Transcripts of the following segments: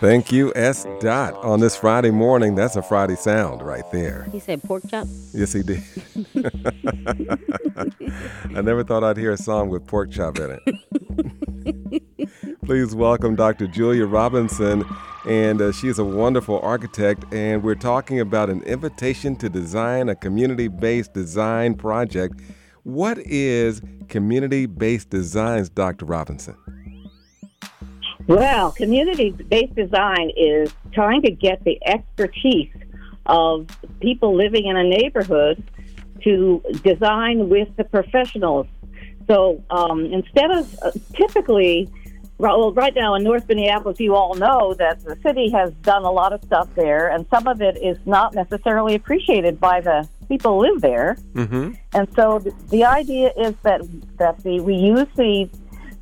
Thank you, S. Dot. On this Friday morning, that's a Friday sound right there. He said pork chop. Yes, he did. I never thought I'd hear a song with pork chop in it. Please welcome Dr. Julia Robinson, and uh, she is a wonderful architect. And we're talking about an invitation to design a community based design project. What is community based designs, Dr. Robinson? Well, community based design is trying to get the expertise of people living in a neighborhood to design with the professionals. So um, instead of uh, typically, well, right now in North Minneapolis, you all know that the city has done a lot of stuff there, and some of it is not necessarily appreciated by the people who live there. Mm-hmm. And so the, the idea is that that the we use the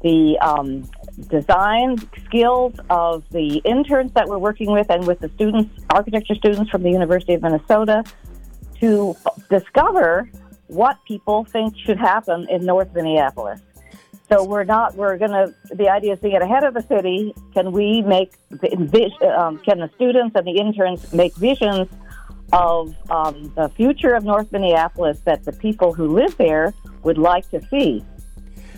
the um, design skills of the interns that we're working with and with the students, architecture students from the University of Minnesota, to discover what people think should happen in North Minneapolis. So we're not. We're gonna. The idea is to get ahead of the city. Can we make um, Can the students and the interns make visions of um, the future of North Minneapolis that the people who live there would like to see?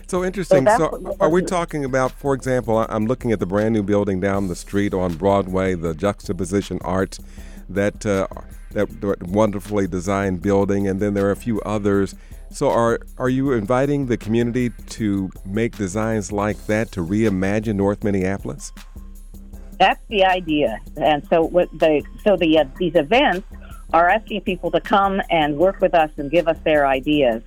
So interesting. that's So, are we talking about, for example, I'm looking at the brand new building down the street on Broadway, the Juxtaposition Arts, that uh, that, that wonderfully designed building, and then there are a few others. So, are are you inviting the community to make designs like that to reimagine North Minneapolis? That's the idea. And so what the so the uh, these events are asking people to come and work with us and give us their ideas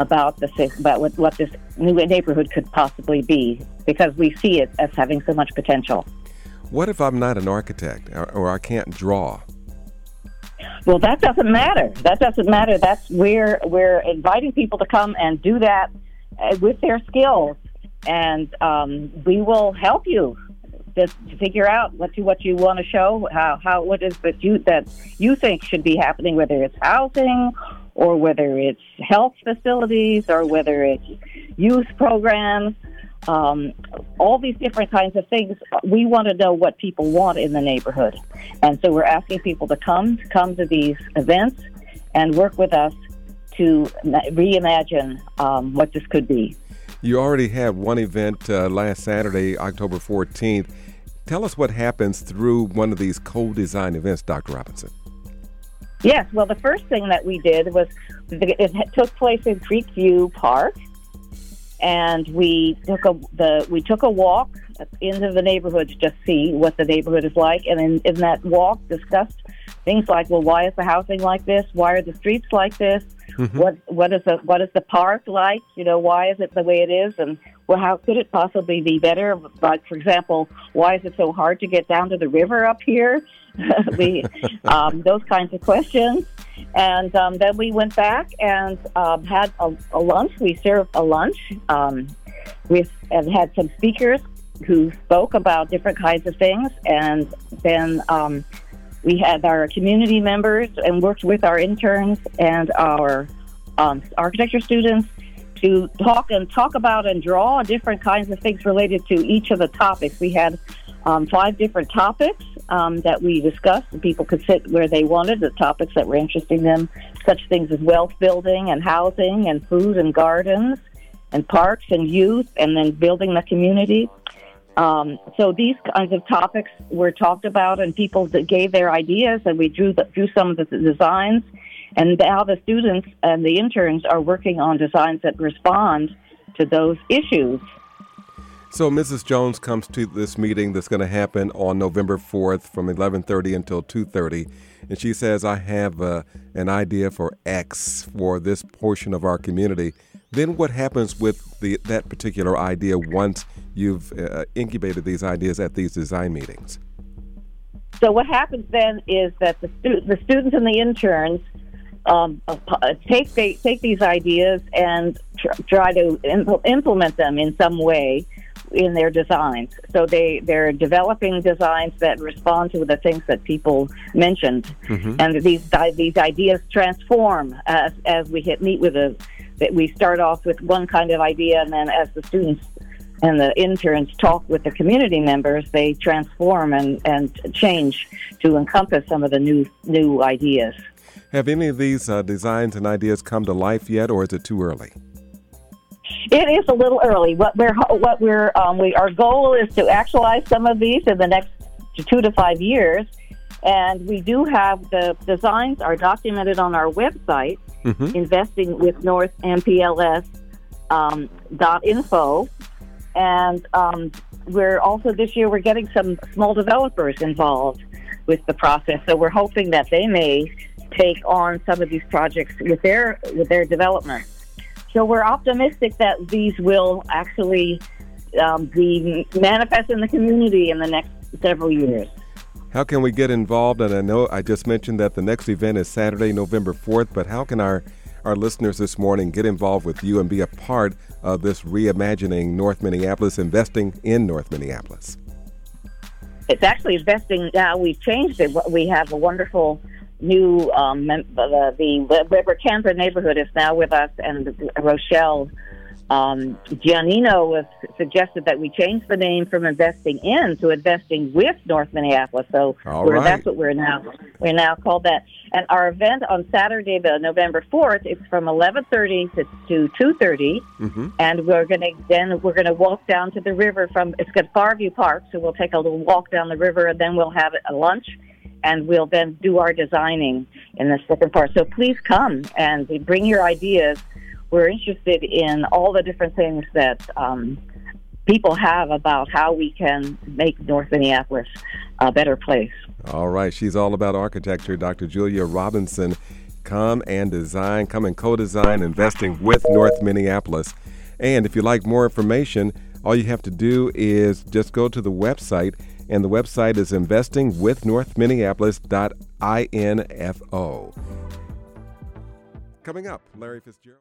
about the about what, what this new neighborhood could possibly be because we see it as having so much potential. What if I'm not an architect or, or I can't draw? Well, that doesn't matter. That doesn't matter. That's we're we're inviting people to come and do that uh, with their skills, and um, we will help you to, to figure out what you what you want to show, how how what is that you that you think should be happening, whether it's housing or whether it's health facilities or whether it's youth programs. Um, all these different kinds of things. We want to know what people want in the neighborhood, and so we're asking people to come to come to these events and work with us to reimagine um, what this could be. You already had one event uh, last Saturday, October 14th. Tell us what happens through one of these co-design events, Dr. Robinson. Yes, well, the first thing that we did was it took place in Creek View Park, and we took a the we took a walk into the neighborhood to just see what the neighborhood is like, and in, in that walk discussed things like, well, why is the housing like this? Why are the streets like this? Mm-hmm. What what is the what is the park like? You know, why is it the way it is? And well, how could it possibly be better? Like, for example, why is it so hard to get down to the river up here? we um, those kinds of questions. And um, then we went back and um, had a, a lunch. We served a lunch. Um, we and had some speakers who spoke about different kinds of things, and then um, we had our community members and worked with our interns and our um, architecture students to talk and talk about and draw different kinds of things related to each of the topics. We had um, five different topics um, that we discussed. and People could sit where they wanted, the topics that were interesting them, such things as wealth building and housing and food and gardens and parks and youth and then building the community. Um, so these kinds of topics were talked about, and people that gave their ideas, and we drew the, drew some of the designs. And now the students and the interns are working on designs that respond to those issues. So Mrs. Jones comes to this meeting that's going to happen on November 4th from 11:30 until 2:30, and she says, "I have uh, an idea for X for this portion of our community." Then what happens with the that particular idea once you've uh, incubated these ideas at these design meetings? So what happens then is that the stu- the students and the interns um, uh, take they take these ideas and tr- try to impl- implement them in some way in their designs. So they they're developing designs that respond to the things that people mentioned, and these these ideas transform as as we hit meet with a. That we start off with one kind of idea, and then as the students and the interns talk with the community members, they transform and, and change to encompass some of the new new ideas. Have any of these uh, designs and ideas come to life yet, or is it too early? It is a little early. What we're what we're um, we our goal is to actualize some of these in the next two to five years, and we do have the designs are documented on our website, mm-hmm. investing with North MPLS um, dot info, and um, we're also this year we're getting some small developers involved with the process. So we're hoping that they may take on some of these projects with their with their development. So we're optimistic that these will actually um, be manifest in the community in the next several years. How can we get involved? And I know I just mentioned that the next event is Saturday, November 4th, but how can our, our listeners this morning get involved with you and be a part of this reimagining North Minneapolis, investing in North Minneapolis? It's actually investing now. We've changed it. We have a wonderful new um, the, the Webber-Camden neighborhood is now with us, and Rochelle um, Giannino was suggested that we change the name from investing in to investing with North Minneapolis. So right. that's what we're now we're now called that. And our event on Saturday, the November fourth, is from eleven thirty to to two thirty, mm-hmm. and we're going to then we're going to walk down to the river from it's got Farview Park, so we'll take a little walk down the river, and then we'll have a lunch and we'll then do our designing in the second part. So please come and bring your ideas. We're interested in all the different things that um, people have about how we can make North Minneapolis a better place. All right. She's all about architecture, Dr. Julia Robinson. Come and design, come and co design investing with North Minneapolis. And if you'd like more information, all you have to do is just go to the website and the website is investingwithnorthminneapolis.info. Coming up, Larry Fitzgerald.